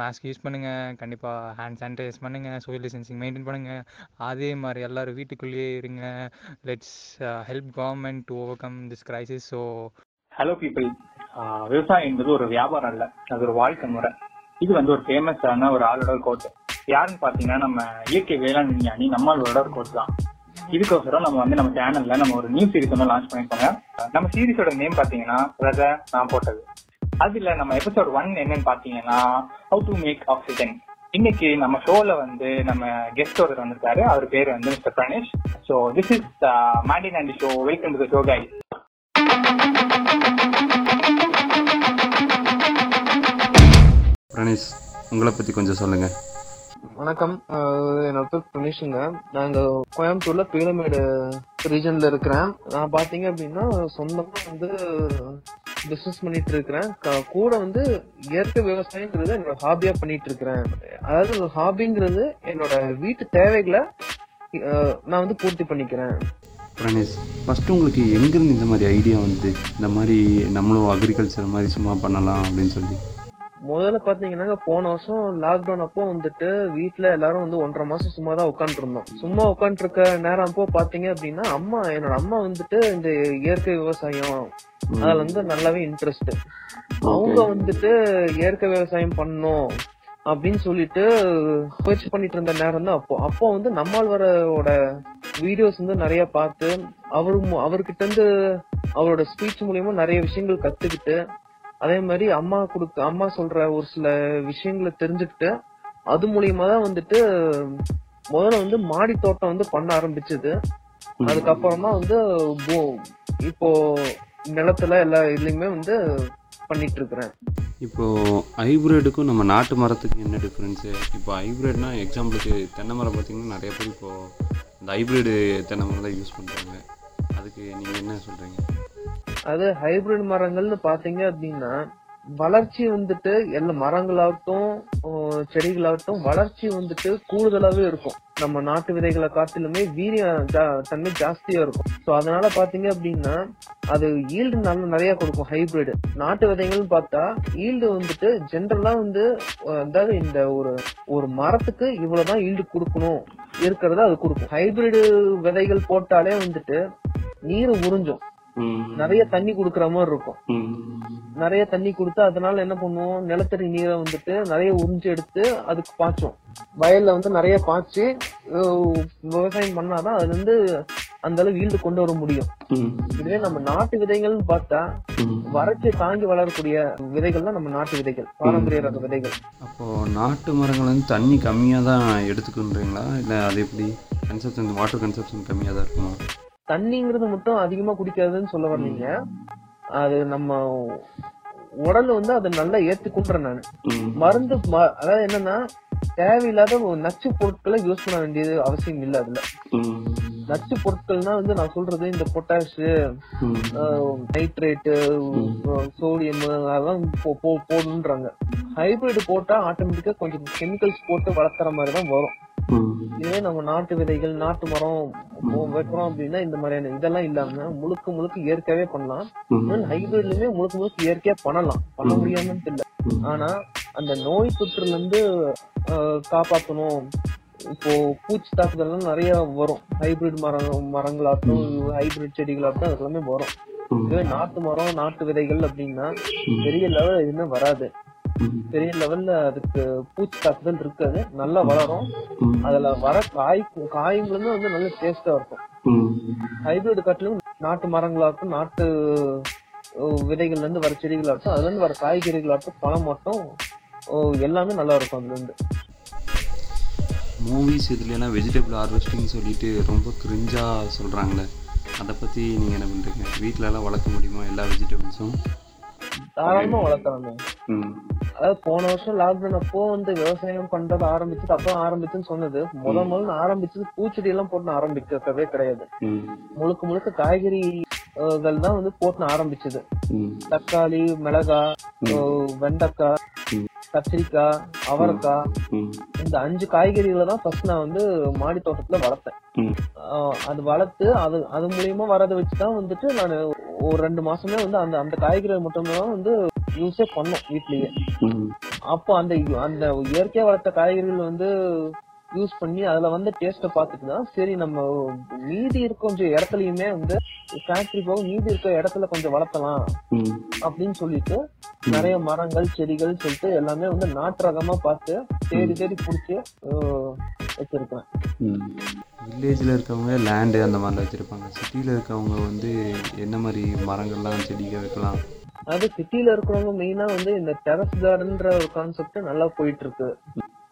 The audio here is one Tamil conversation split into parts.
மாஸ்க் யூஸ் பண்ணுங்கள் கண்டிப்பாக ஹேண்ட் சானிடைஸ் பண்ணுங்கள் சோஷியல் டிஸ்டன்சிங் மெயின்டைன் பண்ணுங்கள் அதே மாதிரி எல்லோரும் வீட்டுக்குள்ளேயே இருங்க. Let's help government to overcome this crisis so hello people விவசாயம் என்பது ஒரு வியாபாரம் அல்ல. அது ஒரு வாழ்க்கை முறை. இது வந்து ஒரு ஃபேமஸான ஒரு ஆளோட கோட் யாருன்னு பாத்தீங்கன்னா நம்ம இயற்கை வேளாண் விஞ்ஞானி நம்மளோட கோட் தான். இதுக்கோசரம் நம்ம வந்து நம்ம சேனல்ல நம்ம ஒரு நியூ சீரிஸ் வந்து லான்ச் பண்ணிருக்கோங்க நம்ம சீரிஸோட நேம் பாத்தீங்கன்னா ரத நான் போட்டது. அதுல நம்ம எபிசோட் ஒன் என்னன்னு பாத்தீங்கன்னா ஹவு டு மேக் ஆக்சிஜன் இன்னைக்கு நம்ம ஷோல வந்து நம்ம கெஸ்ட் ஒருத்தர் வந்திருக்காரு. அவர் பேர் வந்து Mister Pranesh so this is Mandi நாண்டி show welcome to the show guys Pranesh உங்களை பற்றி கொஞ்சம் சொல்லுங்கள் வணக்கம். என்னோட பேர் பிரணேஷுங்க நாங்க கோயம்புத்தூர்ல பீளமேடு ரீஜன்ல இருக்கிறேன். நான் பாத்தீங்க அப்படின்னா சொந்தமா வந்து பிசினஸ் பண்ணிட்டு இருக்கிறேன் க- கூட வந்து இயற்கை விவசாயங்கிறது என்னோட ஹாபியா பண்ணிட்டு இருக்கிறேன் அதாவது ஹாபிங்கிறது என்னோட வீட்டு தேவைகளை நான் வந்து பூர்த்தி பண்ணிக்கிறேன். பிரணேஷ் ஃபஸ்ட்டு உங்களுக்கு எங்கேருந்து இந்த மாதிரி ஐடியா வந்து இந்த மாதிரி நம்மளும் அக்ரிகல்ச்சர் மாதிரி சும்மா பண்ணலாம் அப்படின்னு சொல்லி? முதல்ல பாத்தீங்கன்னா போன வருஷம் லாக்டவுன் அப்போ வந்துட்டு வீட்ல எல்லாரும் வந்து ஒன்றரை மாசம் சும்மா தான் உட்காந்துட்டு இருந்தோம் சும்மா உட்காந்துட்டு இருக்க நேரம் அப்போ பாத்தீங்க அப்படின்னா அம்மா என்னோட அம்மா வந்துட்டு இந்த இயற்கை விவசாயம் அதுல வந்து நல்லாவே இன்ட்ரெஸ்ட் அவங்க வந்துட்டு இயற்கை விவசாயம் பண்ணணும் அப்படின்னு சொல்லிட்டு முயற்சி பண்ணிட்டு இருந்த நேரம் தான் அப்போ. அப்போ வந்து நம்மாழ்வாரோட வீடியோஸ் வந்து நிறைய பார்த்து அவரு அவர்கிட்ட இருந்து அவரோட ஸ்பீச் மூலியமா நிறைய விஷயங்கள் கத்துக்கிட்டு அதே மாதிரி அம்மா கொடுக்க அம்மா சொல்ற ஒரு சில விஷயங்களை தெரிஞ்சுக்கிட்டு அது மூலியமா தான் வந்துட்டு முதல்ல வந்து மாடி தோட்டம் வந்து பண்ண ஆரம்பிச்சது. அதுக்கப்புறமா வந்து போ- இப்போ நிலத்துல எல்லா இதுலயுமே வந்து பண்ணிட்டு இருக்கிறேன் இப்போது ஹைப்ரிடுக்கும் நம்ம நாட்டு மரத்துக்கும் என்ன டிஃப்ரென்ஸு இப்போ ஹைப்ரிட்னா எக்ஸாம்பிளுக்கு தென்னை மரம் பார்த்தீங்கன்னா நிறைய பேர் இப்போது இந்த ஹைப்ரிடு தென்னை மரம் தான் யூஸ் பண்ணுறாங்க அதுக்கு நீங்கள் என்ன சொல்கிறீங்க அது ஹைபிரிட் மரங்கள்னு பாத்தீங்க அப்படின்னா வளர்ச்சி வந்துட்டு எல்லா மரங்களாகட்டும் செடிகளாகட்டும் வளர்ச்சி வந்துட்டு கூடுதலாவே இருக்கும். நம்ம நாட்டு விதைகளை காட்டிலுமே வீரிய ஜா- தன்மை ஜாஸ்தியா இருக்கும். சோ அதனால பாத்தீங்க அப்படின்னா அது ஈல்டு நல்ல நிறைய கொடுக்கும் ஹைபிரிடு நாட்டு விதைகள்னு பார்த்தா ஈல்டு வந்துட்டு ஜென்ரலா வந்து அதாவது இந்த ஒரு ஒரு மரத்துக்கு இவ்வளவுதான் ஈல்டு கொடுக்கணும் இருக்கிறத அது கொடுக்கும். ஹைபிரிடு விதைகள் போட்டாலே வந்துட்டு நீர் உறிஞ்சும். நிறைய தண்ணி குடுக்கற மாதிரி இருக்கும். நிறைய தண்ணி கொடுத்து அதனால என்ன பண்ணுவோம்? நிலத்தடி நீரை வந்துட்டு நிறைய உறிஞ்சு எடுத்து அதுக்கு பாய்ச்சோம் வயல்ல வந்து நிறைய பாய்ச்சி விவசாயம் பண்ணாதான் அதுல இருந்து அந்த அளவு ஈல்டு கொண்டு வர முடியும். இதுவே நம்ம நாட்டு விதைகள்னு பார்த்தா வறட்சி தாங்கி வளரக்கூடிய விதைகள் தான் நம்ம நாட்டு விதைகள் பாரம்பரிய ரக விதைகள். அப்போது நாட்டு மரங்கள் வந்து தண்ணி கம்மியாக தான் எடுத்துக்குன்றீங்களா இல்லை அது எப்படி? கன்சப்ஷன் வாட்டர் கன்சப்ஷன் கம்மியாக தான் இருக்குமா? தண்ணிங்கிறது மட்டும் அதிகமா குடிக்காதுன்னு சொல்ல வர்றீங்க. அது நம்ம உடல் வந்து அதை நல்லா ஏத்துக்குன்றேன் நான். மருந்து அதாவது என்னன்னா தேவையில்லாத நச்சு பொருட்களை யூஸ் பண்ண வேண்டியது அவசியம் இல்ல அதுல. நச்சு பொருட்கள்னா வந்து நான் சொல்றது இந்த பொட்டாஷ் நைட்ரேட்டு சோடியம் அதெல்லாம் போடணுன்றாங்க ஹைபிரிட் போட்டா ஆட்டோமேட்டிக்கா கொஞ்சம் கெமிக்கல்ஸ் போட்டு வளர்க்குற மாதிரி தான் வரும். இதுவே நம்ம நாட்டு விதைகள் நாட்டு மரம் வைக்கிறோம் அப்படின்னா இந்த மாதிரியான இதெல்லாம் இல்லாம முழுக்க முழுக்க இயற்கையாவே பண்ணலாம். ஹைபிரிட்லயுமே முழுக்க முழுக்க இயற்கையா பண்ணலாம். பண்ண முடியாமன்னு இல்ல ஆனா அந்த நோய் தொற்றுல இருந்து காப்பாத்தணும். இப்போ பூச்சி தாக்குதல்லாம் நிறைய வரும். ஹைபிரிட் மரம் மரங்களாகட்டும் ஹைபிரிட் செடிகளாகட்டும் அது எல்லாமே வரும் இதுவே நாட்டு மரம் நாட்டு விதைகள் அப்படின்னா பெரிய லெவல் எதுவுமே வராது. பெரிய லெவல்ல அதுக்கு பூச்சி தாக்குதல் இருக்காது. நல்லா வளரும். அதுல வர காய் காய்களுமே வந்து நல்ல டேஸ்டா இருக்கும். ஹைபிரிட் காட்டிலும் நாட்டு மரங்களாகட்டும் நாட்டு அஹ், விதைகள்ல இருந்து வர செடிகளாகட்டும் அதுல இருந்து வர காய்கறிகளாகட்டும் பழம் மட்டும் எல்லாமே நல்லா இருக்கும் அதுல இருந்து. மூவிஸ் இதுலலாம் வெஜிடபிள் ஹார்வெஸ்டிங் சொல்லிட்டு ரொம்ப கிரிஞ்சாக சொல்கிறாங்களே அதை பற்றி நீங்கள் என்ன பண்ணுறீங்க வீட்டிலலாம் வளர்க்க முடியுமா எல்லா வெஜிடபிள்ஸும் தாராளமா வளர்க்கலாமே அதாவது போன வருஷம் லாக்டவுன் அப்போ வந்து விவசாயம் பண்றது ஆரம்பிச்சது அப்போ ஆரம்பிச்சுன்னு சொன்னது. முத முதல்ல ஆரம்பிச்சது பூச்செடி எல்லாம் போட்டு ஆரம்பிக்கவே கிடையாது முழுக்க முழுக்க காய்கறிகள் தான் வந்து போட்டு ஆரம்பிச்சது. தக்காளி மிளகா அஹ் வெண்டைக்காய் கத்திரிக்காய் அவரைக்காய். இந்த அஞ்சு காய்கறிகளை தான் ஃபர்ஸ்ட் நான் வந்து மாடி தோட்டத்துல வளர்த்தேன். அது வளர்த்து அது அது மூலியமா வரதை வச்சுதான் வந்துட்டு நான் ஒரு ரெண்டு மாசமே வந்து அந்த அந்த காய்கறிகள் மட்டும்தான் வந்து யூஸே பண்ணோம் வீட்லயே. அப்போ அந்த அந்த இயற்கையா வளர்த்த காய்கறிகள் வந்து யூஸ் பண்ணி அதுல வந்து டேஸ்ட பார்த்துட்டு தான் சரி நம்ம மீதி இருக்க கொஞ்சம் இடத்துலயுமே வந்து ஃபேக்டரி போக மீதி இருக்க இடத்துல கொஞ்சம் வளர்த்தலாம் ம் அப்படின்னு சொல்லிட்டு நிறைய மரங்கள் செடிகள் சொல்லிட்டு எல்லாமே வந்து நாட்டு ரகமா பார்த்து தேடி தேடி பிடிச்சி வச்சிருக்கேன் வில்லேஜில் இருக்கவங்க லேண்டு அந்த மாதிரிலாம் வச்சுருப்பாங்க. சிட்டியில் இருக்கவங்க வந்து என்ன மாதிரி மரங்கள்லாம் செடிகள் வைக்கலாம்? அது சிட்டில இருக்கிறவங்க மெயினா வந்து இந்த டெரஸ் கார்டன்ற ஒரு கான்செப்ட் நல்லா போயிட்டு இருக்கு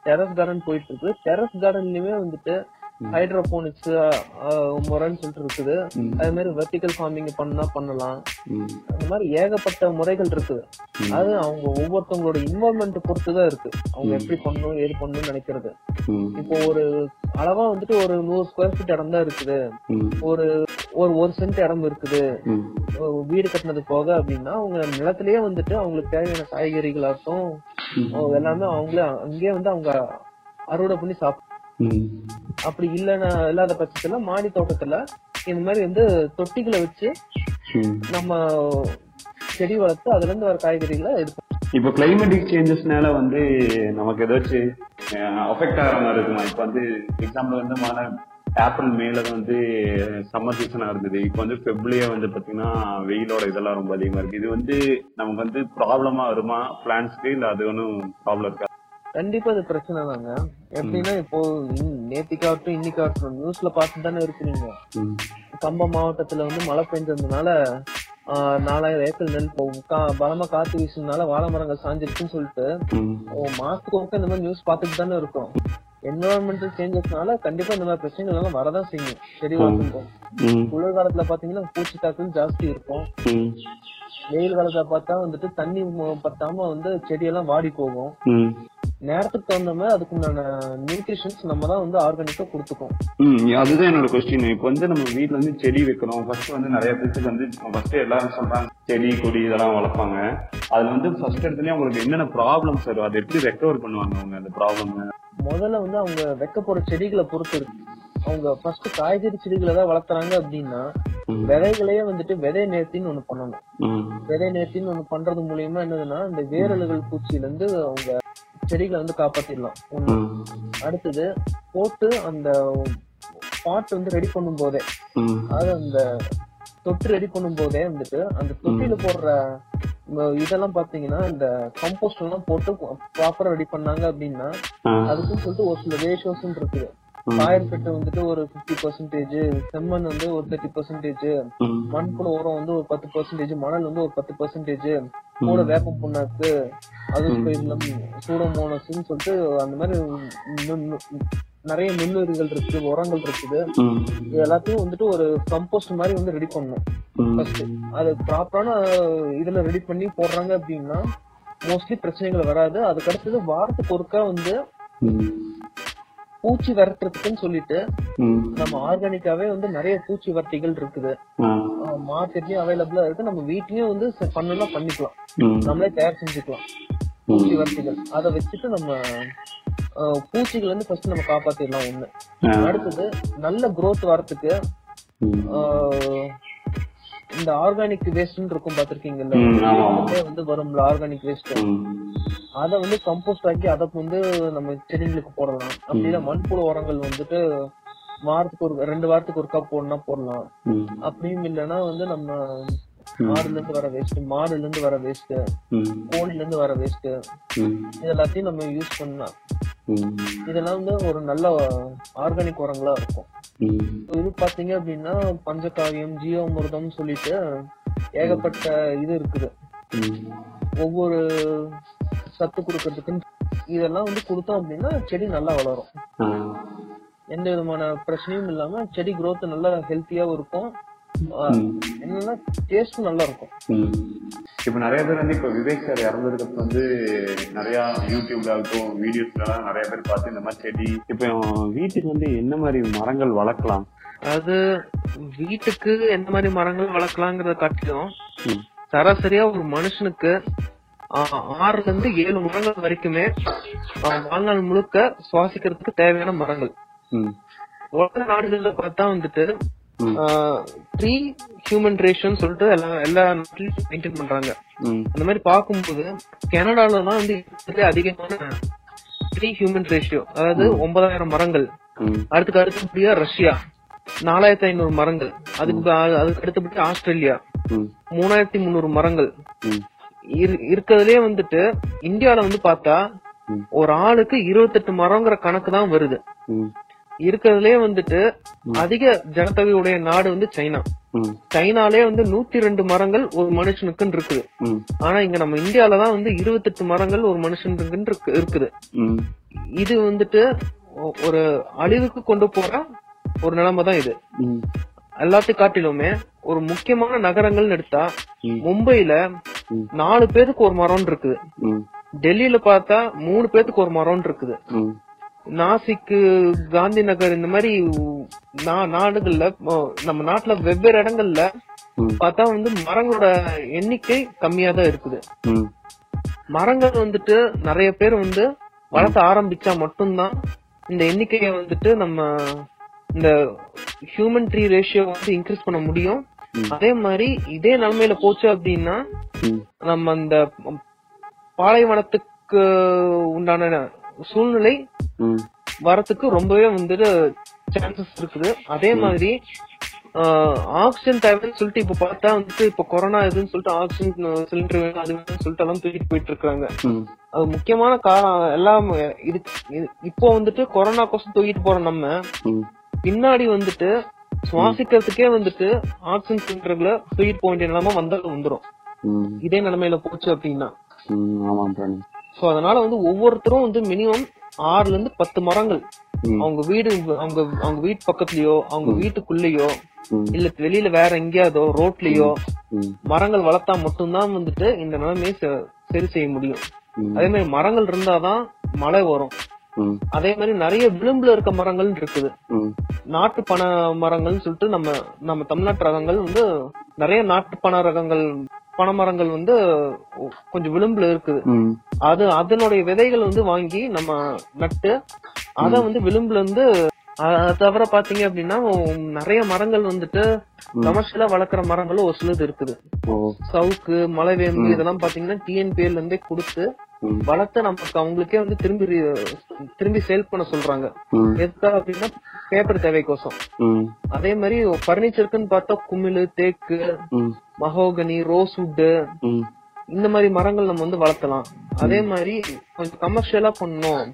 டெரஸ் கார்டன் போயிட்டு இருக்கு டெரஸ் கார்டன்லயுமே வந்துட்டு ஹைட்ரோபோனிக்ஸ் முறைன்னு சொல்லிட்டு இருக்குது. அதே மாதிரி வெர்டிகல் ஃபார்மிங் பண்ணா பண்ணலாம். அந்த மாதிரி ஏகப்பட்ட முறைகள் இருக்குது அது அவங்க ஒவ்வொருத்தவங்களோட இன்வால்மெண்ட் பொறுத்து தான் இருக்கு. அவங்க எப்படி பண்ணணும் ஏது பண்ணணும்னு நினைக்கிறது. இப்போ ஒரு அளவா வந்துட்டு ஒரு நூறு ஸ்கொயர் ஃபீட் இடம் தான் இருக்குது. ஒரு ஒரு ஒரு சென்ட் இடம் இருக்குது. வீடு கட்டினது போக அப்படின்னா அவங்க நிலத்திலேயே வந்துட்டு அவங்களுக்கு தேவையான காய்கறிகளாகட்டும் எல்லாமே அவங்களே அங்கேயே வந்து அவங்க அறுவடை பண்ணி சாப்பிடும் அப்படி இல்லைன்னா இல்லாத பட்சத்துல மாடி தோட்டத்துல இந்த மாதிரி வந்து தொட்டிகளை வச்சு நம்ம செடி வளர்த்து அதுல இருந்து வர காய்கறிகளை எடுப்போம் இப்போ கிளைமேட்டிக் சேஞ்சஸ்னால வந்து நமக்கு ஏதாச்சும் அஃபெக்ட் ஆகிற மாதிரி இருக்குமா? இப்போ வந்து எக்ஸாம்பிள் வந்து மழை ஏப்ரல் மேல வந்து சம்மர் சீசனா இருந்தது. இப்போ வந்து ஃபெப்ரவரியே வந்து பாத்தீங்கன்னா வெயிலோட இதெல்லாம் ரொம்ப அதிகமா இருக்கு. இது வந்து நமக்கு வந்து ப்ராப்ளமா வருமா? பிளான்ஸ்க்கு இல்ல அது ஒன்றும் ப்ராப்ளம் இருக்கா? கண்டிப்பா அது பிரச்சனை தாங்க. எப்படின்னா இப்போ நேத்திக்காகட்டும் இன்னைக்காகட்டும் நியூஸ்ல பார்த்து தானே இருக்கிறீங்க. கம்பம் மாவட்டத்துல வந்து மழை பெஞ்சதுனால நாலாயிரம் ஏக்கர் நெல் பலமா காத்து வீசுனால வாழை மரங்கள் சாஞ்சிருச்சுன்னு சொல்லிட்டு மாசத்துக்கு இந்த மாதிரி நியூஸ் பார்த்துட்டு தானே இருக்கோம். என்வரான்மெண்டல் சேஞ்சஸ்னால கண்டிப்பா இந்த மாதிரி பிரச்சனைகள் எல்லாம் வரதான் செய்யும். செடி வளர்க்கும் குளிர் காலத்துல பாத்தீங்கன்னா பூச்சி தாக்குதல் ஜாஸ்தி இருக்கும். வெயில் காலத்துல பார்த்தா வந்துட்டு தண்ணி பத்தாம வந்து செடியெல்லாம் வாடி போகும். நேரத்துக்கு தகுந்த மாதிரி அதுக்குண்டான நியூட்ரிஷன்ஸ் நம்ம தான் வந்து ஆர்கானிக்கா கொடுத்துக்கோம். அதுதான் என்னோட கொஸ்டின் இப்போ வந்து நம்ம வீட்ல வந்து செடி வைக்கிறோம் ஃபர்ஸ்ட் வந்து நிறைய பேருக்கு வந்து ஃபர்ஸ்ட் எல்லாரும் சொல்றாங்க செடி கொடி இதெல்லாம் வளர்ப்பாங்க. அதுல வந்து ஃபர்ஸ்ட் இடத்துலயே அவங்களுக்கு என்னென்ன ப்ராப்ளம்ஸ் வரும்? அதை எப்படி ரெக்கவர் பண்ணுவாங்க அவங்க அந்த ப்ராப்ளம் முதல்ல வந்து அவங்க வைக்க போற செடிகளை பொறுத்து இருக்கு. அவங்க ஃபர்ஸ்ட் காய்கறி செடிகளை தான் வளர்த்துறாங்க அப்படின்னா விதைகளையே வந்துட்டு விதை நேர்த்தின்னு ஒண்ணு பண்ணணும். விதை நேர்த்தின்னு ஒண்ணு பண்றது மூலியமா என்னதுன்னா இந்த வேரலுகள் பூச்சியில இருந்து அவங்க செடிகளை வந்து காப்பாத்திடலாம். அடுத்தது போட்டு அந்த பாட் வந்து ரெடி பண்ணும் போதே அதாவது அந்த தொட்டு ரெடி பண்ணும் போதே வந்துட்டு அந்த தொட்டியில போடுற இதெல்லாம் பாத்தீங்கன்னா இந்த கம்போஸ்ட் எல்லாம் போட்டு ப்ராப்பரா ரெடி பண்ணாங்க அப்படின்னா அதுக்குன்னு சொல்லிட்டு ஒரு சில ரேஷியோஸ் இருக்குது. காயர் பெட்டு வந்துட்டு ஒரு பிப்டி பர்சன்டேஜ் செம்மண் வந்து ஒரு தேர்ட்டி பர்சன்டேஜ் மண்புழு உரம் வந்து ஒரு பத்து பர்சன்டேஜ் மணல் வந்து ஒரு பத்து பர்சன்டேஜ் கூட வேப்பம் புண்ணாக்கு அது சூடோமோனஸ்ன்னு சொல்லிட்டு அந்த மாதிரி நிறைய நுண்ணுயிர்கள் இருக்கு உரங்கள் இருக்குது. இது எல்லாத்தையும் வந்துட்டு ஒரு கம்போஸ்ட் மாதிரி வந்து ரெடி பண்ணணும். ஃபர்ஸ்ட் அது ப்ராப்பரான இதுல ரெடி பண்ணி போடுறாங்க அப்படின்னா மோஸ்ட்லி பிரச்சனைகள் வராது. அதுக்கு அடுத்தது வாரத்துக்கு ஒருக்கா வந்து பூச்சி விரட்டுறதுக்குன்னு சொல்லிட்டு நம்ம ஆர்கானிக்காவே வந்து நிறைய பூச்சி வரட்டிகள் இருக்குது. மார்க்கெட்லயும் அவைலபிளா இருக்கு. நம்ம வீட்லயும் வந்து பண்ணலாம் பண்ணிக்கலாம். நம்மளே தயார் செஞ்சுக்கலாம். பூச்சி வரட்டிகள். அதை வச்சுட்டு நம்ம பூச்சிகள் வந்து ஃபர்ஸ்ட் நம்ம காப்பாத்திடலாம் ஒண்ணு. அடுத்தது நல்ல growth வரத்துக்கு இந்த ஆர்கானிக் வேஸ்ட்னு இருக்கும் பாத்திருக்கீங்கல்ல வந்து வரும்ல ஆர்கானிக் வேஸ்ட் அத வந்து கம்போஸ்ட் ஆக்கி அதை வந்து நம்ம செடிங்களுக்கு போடலாம். அப்படி இல்ல மண்புழு உரங்கள் வந்துட்டு வாரத்துக்கு ஒரு ரெண்டு வாரத்துக்கு ஒருக்கா போடணும் போடலாம். அப்படியும் இல்லைன்னா வந்து நம்ம ஆடுல இருந்து வர வேஸ்ட் மாடுல இருந்து வர வேஸ்ட் கோழில இருந்து வர வேஸ்ட் இது எல்லாத்தையும் நம்ம யூஸ் பண்ணலாம். இதெல்லாம் வந்து ஒரு நல்ல ஆர்கானிக் உரங்களா இருக்கும். இது பாத்தீங்க அப்படின்னா பஞ்சகாவியம் ஜீவாமிர்தம் சொல்லிட்டு ஏகப்பட்ட இது இருக்குது. ஒவ்வொரு சத்து கொடுக்கறதுக்குன்னு இதெல்லாம் வந்து கொடுத்தோம் அப்படின்னா செடி நல்லா வளரும். எந்த விதமான பிரச்சனையும் இல்லாம செடி growth நல்லா ஹெல்த்தியாவும் இருக்கும். என்னன்னா டேஸ்டும் நல்லா இருக்கும் இப்ப நிறைய பேர் வந்து இப்ப விவேக் சார் இறந்ததுக்கு வந்து நிறைய யூடியூப்ல ஆகட்டும் வீடியோஸ்ல எல்லாம் நிறைய பேர் பார்த்து இந்த மாதிரி செடி. இப்ப வீட்டுக்கு வந்து என்ன மாதிரி மரங்கள் வளர்க்கலாம்? அது வீட்டுக்கு எந்த மாதிரி மரங்கள் வளர்க்கலாங்கிறத காட்டிலும். சராசரியா ஒரு மனுஷனுக்கு ஆஹ், ஆறுல இருந்து ஏழு மரங்கள் வரைக்குமே வாழ்நாள் முழுக்க சுவாசிக்கிறதுக்கு தேவையான மரங்கள். உலக நாடுகள்ல பார்த்தா வந்துட்டு ட்ரீ ஹியூமன் ரேஷன் சொல்லிட்டு எல்லா எல்லா நாட்டிலும் மெயின்டைன் பண்றாங்க. அந்த மாதிரி பார்க்கும்போது கனடால தான் வந்து அதிகமான த்ரீ ஹியூமன் ரேஷியோ அதாவது ஒன்பதாயிரம் மரங்கள். அடுத்துக்கு அடுத்தபடியா ரஷ்யா நாலாயிரத்தி ஐநூறு மரங்கள். அதுக்கு அதுக்கு அடுத்தபடி ஆஸ்திரேலியா. மூணாயிரத்தி முந்நூறு மரங்கள். இருக்கறதுலயே வந்துட்டு இந்தியால வந்து பார்த்தா. ஒரு ஆளுக்கு இருபத்தெட்டு மரங்கிற கணக்கு தான் வருது. ம் இருக்கறதுலயே வந்துட்டு அதிக ஜனத்தொகை உடைய நாடு வந்து சைனா. சைனாலே வந்து நூத்தி ரெண்டு மரங்கள் ஒரு மனுஷனுக்குன்னு இருக்குது. ஆனா இங்க நம்ம இந்தியால தான் வந்து இருபத்தெட்டு மரங்கள் ஒரு மனுஷனுக்குன்னு இருக்கு- இருக்குது. இது வந்துட்டு ஒரு அழிவுக்கு கொண்டு போற ஒரு நிலைமை தான் இது. எல்லாத்தையும் காட்டிலுமே ஒரு முக்கியமான நகரங்கள்னு எடுத்தா ம். மும்பைல ம். நாலு பேருக்கு ஒரு மரம் இருக்குது. டெல்லியில பார்த்தா மூணு பேத்துக்கு ஒரு மரம் இருக்குது. ம் நாசிக் காந்தி நகர் இந்த மாதிரி நாடுகள்ல நம்ம நாட்டுல வெவ்வேறு இடங்கள்ல. பார்த்தா வந்து மரங்களோட எண்ணிக்கை கம்மியா தான் இருக்குது. மரங்கள் வந்துட்டு நிறைய பேர் வந்து வளர்த்த ஆரம்பிச்சா மட்டும்தான் இந்த எண்ணிக்கையை வந்துட்டு நம்ம இந்த ஹியூமன் ட்ரீ ரேஷியோ வந்து இன்க்ரீஸ் பண்ண முடியும். அதே மாதிரி இதே நிலைமையில போச்சு அப்படின்னா நம்ம இந்த பாலைவனத்துக்கு உண்டான சூழ்நிலை வரத்துக்கு ரொம்பவே வந்துட்டு சான்சஸ் இருக்குது. அதே மாதிரி ஆக்சிஜன் தேவைன்னு சொல்லிட்டு இப்ப பார்த்தா வந்துட்டு இப்ப கொரோனா இதுன்னு சொல்லிட்டு ஆக்சிஜன் சிலிண்டர் வேணும் அது வேணும்னு சொல்லிட்டு எல்லாம் தூக்கிட்டு போயிட்டு இருக்காங்க. அது முக்கியமான காரணம் எல்லாம் இது இப்போ வந்துட்டு கொரோனா கோசம் தூக்கிட்டு போற நம்ம. பின்னாடி வந்துட்டு சுவாசிக்கிறதுக்கே வந்துட்டு ஆக்சிஜன் சிலிண்டர்ல தூக்கிட்டு போக வேண்டிய நிலைமை வந்தாலும் வந்துரும். ம். இதே நிலைமையில போச்சு அப்படின்னா. சோ அதனால வந்து ஒவ்வொருத்தரும் வந்து மினிமம் ஆறுல இருந்து பத்து மரங்கள். அவங்க வீடு அவங்க அவங்க வீட்டு பக்கத்துலயோ அவங்க வீட்டுக்குள்ளேயோ இல்ல வெளியில வேற எங்கேயாவதோ ரோட்லயோ மரங்கள் வளர்த்தா மட்டும்தான் வந்துட்டு இந்த நிலைமையை சரி செய்ய முடியும். அதே மாதிரி மரங்கள் இருந்தாதான் மழை வரும். அதே மாதிரி நிறைய விளிம்புல இருக்க மரங்கள் இருக்குது. நாட்டு பனை மரங்கள்னு சொல்லிட்டு நம்ம நம்ம தமிழ்நாட்டு ரகங்கள் வந்து நிறைய நாட்டு பனை ரகங்கள் பனைமரங்கள் வந்து கொஞ்சம் விளிம்புல இருக்குது. அது அதனுடைய விதைகள் வந்து வாங்கி நம்ம நட்டு அத வந்து விளிம்புல இருந்து தவிர பாத்தீங்க அப்படின்னா நிறைய மரங்கள் வந்துட்டு கமர்ஷியலா வளர்க்குற மரங்களும் ஒரு சிலது இருக்குது. சவுக்கு மலைவேம்பு இதெல்லாம் பாத்தீங்கன்னா டிஎன்பிஎல் இருந்தே கொடுத்து வளர்த்து நமக்கு அவங்களுக்கே வந்து திரும்பி திரும்பி சேல் பண்ண சொல்றாங்க. எதுக்காக அப்படின்னா பேப்பர் தேவைக்கோசம். அதே மாதிரி பர்னிச்சருக்குன்னு பார்த்தா குமிழ் தேக்கு மஹோகனி ரோஸ்வுட் இந்த மாதிரி மரங்கள் நம்ம வந்து வளர்த்தலாம். அதே மாதிரி கொஞ்சம் கமர்ஷியலா பண்ணணும்.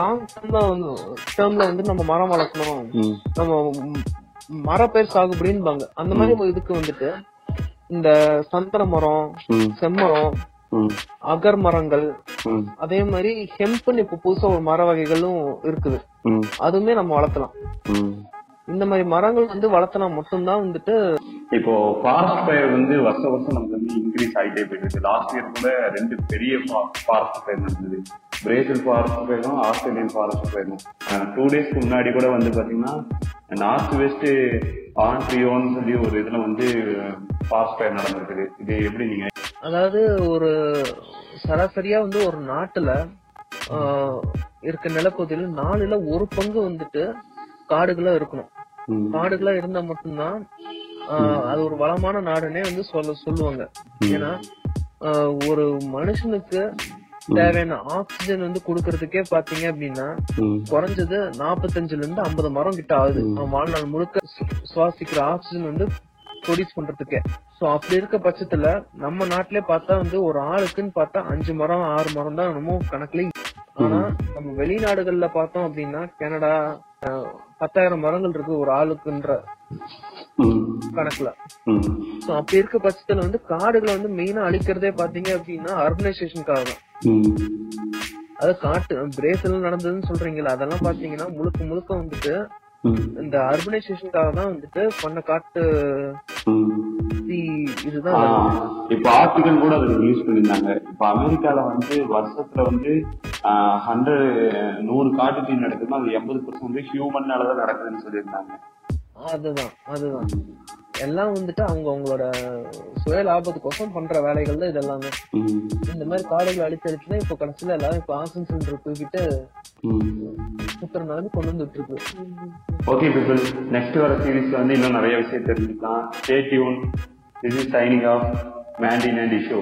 லாங் டேர்ம்ல வந்து டேர்ம்ல வந்து நம்ம மரம் வளர்க்கணும். நம்ம மரப்பயிர் சாகுபடின்பாங்க. அந்த மாதிரி இதுக்கு வந்துட்டு இந்த சந்தன மரம் செம்மரம் அகர் மரங்கள் அதே மாதிரி ஹெம்ப்னு இப்ப புதுசா ஒரு மர வகைகளும் இருக்குது. அதுவுமே நம்ம வளர்த்தலாம். இந்த மாதிரி மரங்கள் வந்து வளர்த்தனா மட்டும்தான் வந்துட்டு இப்போ ஃபாரஸ்ட் ஃபயர் வந்து வருஷம் வருஷம் நமக்கு வந்து இன்க்ரீஸ் ஆகிட்டே போயிட்டு லாஸ்ட் இயர் கூட ரெண்டு பெரிய ஃபாரஸ்ட் ஃபயர் நடந்தது. பிரேசில் ஃபாரஸ்ட் ஃபயரும் ஆஸ்திரேலியன் ஃபாரஸ்ட் ஃபயரும் டூ டேஸ்க்கு முன்னாடி கூட வந்து பாத்தீங்கன்னா நார்த் வெஸ்ட் ஆன்ட்ரியோன்னு சொல்லி ஒரு இதுல வந்து ஃபாரஸ்ட் ஃபயர் நடந்திருக்குது. இது எப்படி நீங்க அதாவது ஒரு சராசரியா வந்து ஒரு நாட்டுல இருக்க நிலப்பகுதியில நாலுல ஒரு பங்கு வந்துட்டு காடுகளா இருக்கணும். காடுகளா இருந்தா மட்டும்தான் அது ஒரு வளமான நாடுன்னே வந்து சொல்ல சொல்லுவாங்க. ஏன்னா ஒரு மனுஷனுக்கு தேவையான ஆக்சிஜன் வந்து கொடுக்கறதுக்கே பாத்தீங்க அப்படின்னா குறைஞ்சது நாற்பத்தஞ்சுல இருந்து ஐம்பது மரம் கிட்ட ஆகுது. அவன் வாழ்நாள் முழுக்க சுவாசிக்கிற ஆக்சிஜன் வந்து ப்ரொடியூஸ் பண்றதுக்கே. சோ அப்படி இருக்க பட்சத்துல நம்ம நாட்டிலே பார்த்தா வந்து ஒரு ஆளுக்குன்னு பார்த்தா அஞ்சு மரம் ஆறு மரம் தான் என்னமோ கணக்குல ஆனா நம்ம வெளிநாடுகள்ல பார்த்தோம் அப்படின்னா கனடா பத்தாயிரம் மரங்கள் இருக்கு ஒரு ஆளுக்குன்ற கணக்குல. சோ அப்படி இருக்க பட்சத்துல வந்து காடுகளை வந்து மெயினா அழிக்கிறதே பாத்தீங்க அப்படின்னா அர்பனைசேஷனுக்காக தான். ம், அது காட்டு பிரேசில் நடந்ததுன்னு சொல்றீங்களா அதெல்லாம் பாத்தீங்கன்னா முழுக்க முழுக்க வந்துட்டு இந்த அர்பனைசேஷனுக்காக தான் வந்துட்டு பண்ண காட்டு இதுதான். இப்ப ஆர்டிகல் கூட அது ரிலீஸ் பண்ணியிருந்தாங்க இப்ப அமெரிக்கால வந்து வருஷத்துல வந்து ஹண்ட்ரட் நூறு காட்டு தீ நடக்குதுன்னா அது எண்பது பர்சன்ட் ஹியூமன்னாலதான் நடக்குதுன்னு சொல்லியிருந்தாங்க. அதுதான் அதுதான். எல்லாம் வந்துட்டு அவங்க அவங்களோட சுய லாபத்துக்கோசம் பண்ற வேலைகள் தான் இதெல்லாமே. இந்த மாதிரி காடுகளை அழிச்சு அழிச்சுதான் இப்ப கடைசியில எல்லாரும் இப்ப ஆசன் சென்டர் தூக்கிட்டு சுத்துற நிலைமை கொண்டு வந்துட்டு இருக்கு ஓகே பீப்புள். நெக்ஸ்ட் வர சீரீஸ்ல வந்து இன்னும் நிறைய விஷயம் தெரிஞ்சுக்கலாம். Stay tuned this is signing off மேண்டின் and show